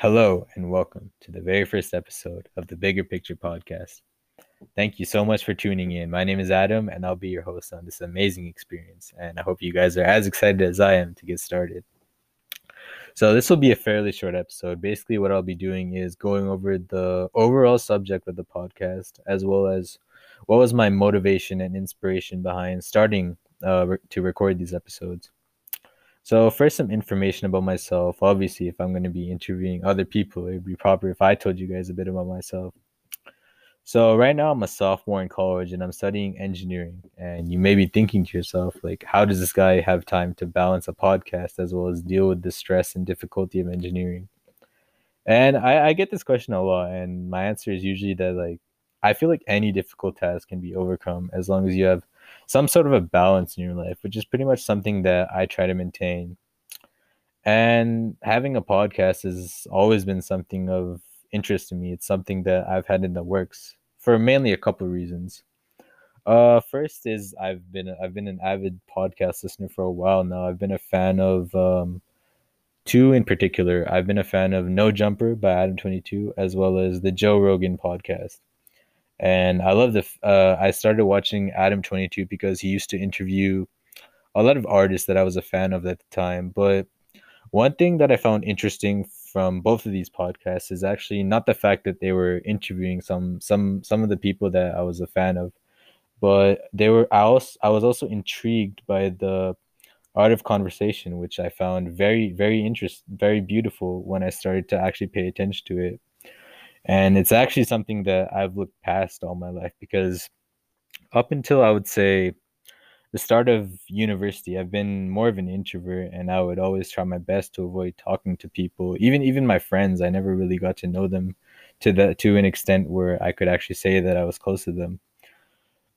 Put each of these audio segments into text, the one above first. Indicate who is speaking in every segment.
Speaker 1: Hello, and welcome to the very first episode of the Bigger Picture Podcast. Thank you so much for tuning in. My name is Adam, and I'll be your host on this amazing experience. And I hope you guys are as excited as I am to get started. So, this will be a fairly short episode. Basically, what I'll be doing is going over the overall subject of the podcast, as well as what was my motivation and inspiration behind starting uh, to record these episodes. So, first, some information about myself. Obviously, if I'm going to be interviewing other people, it would be proper if I told you guys a bit about myself. So, right now, I'm a sophomore in college and I'm studying engineering. And you may be thinking to yourself, like, how does this guy have time to balance a podcast as well as deal with the stress and difficulty of engineering? And I, I get this question a lot, and my answer is usually that, like, I feel like any difficult task can be overcome as long as you have some sort of a balance in your life, which is pretty much something that I try to maintain. And having a podcast has always been something of interest to me. It's something that I've had in the works for mainly a couple of reasons. Uh, first is I've been I've been an avid podcast listener for a while now. I've been a fan of um, two in particular. I've been a fan of No Jumper by Adam Twenty Two, as well as the Joe Rogan podcast and I love the. Uh, I started watching Adam Twenty Two because he used to interview a lot of artists that I was a fan of at the time. But one thing that I found interesting from both of these podcasts is actually not the fact that they were interviewing some some some of the people that I was a fan of, but they were. I was I was also intrigued by the art of conversation, which I found very very interest very beautiful when I started to actually pay attention to it and it's actually something that I've looked past all my life because up until I would say the start of university, I've been more of an introvert and I would always try my best to avoid talking to people. Even even my friends, I never really got to know them to the to an extent where I could actually say that I was close to them.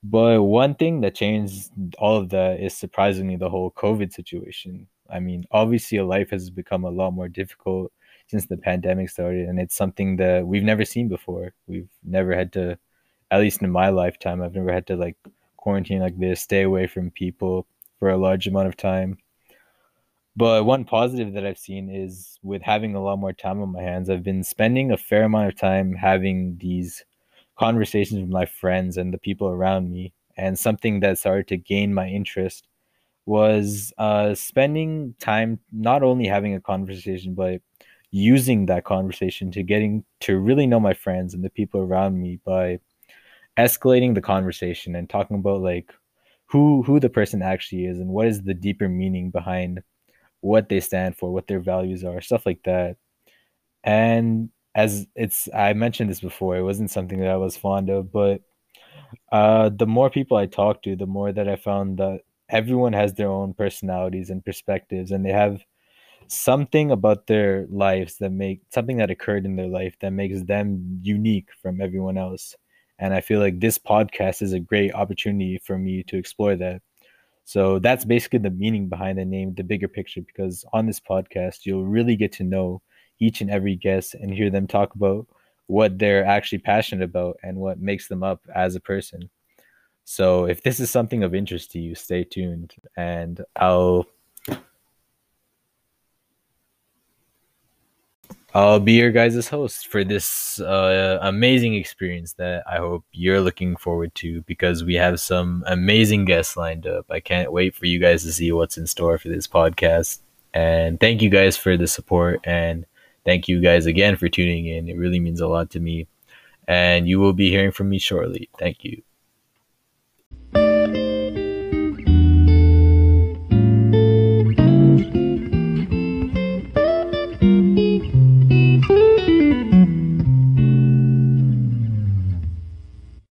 Speaker 1: But one thing that changed all of that is surprisingly the whole COVID situation. I mean, obviously, life has become a lot more difficult since the pandemic started, and it's something that we've never seen before. We've never had to, at least in my lifetime, I've never had to like quarantine like this, stay away from people for a large amount of time. But one positive that I've seen is with having a lot more time on my hands, I've been spending a fair amount of time having these conversations with my friends and the people around me. And something that started to gain my interest was uh, spending time not only having a conversation, but using that conversation to getting to really know my friends and the people around me by escalating the conversation and talking about like who who the person actually is and what is the deeper meaning behind what they stand for, what their values are, stuff like that. And as it's I mentioned this before, it wasn't something that I was fond of, but uh the more people I talked to, the more that I found that everyone has their own personalities and perspectives and they have something about their lives that make something that occurred in their life that makes them unique from everyone else. And I feel like this podcast is a great opportunity for me to explore that. So that's basically the meaning behind the name, the bigger picture, because on this podcast, you'll really get to know each and every guest and hear them talk about what they're actually passionate about and what makes them up as a person. So if this is something of interest to you, stay tuned and I'll I'll be your guys' host for this uh, amazing experience that I hope you're looking forward to because we have some amazing guests lined up. I can't wait for you guys to see what's in store for this podcast. And thank you guys for the support. And thank you guys again for tuning in. It really means a lot to me. And you will be hearing from me shortly. Thank you.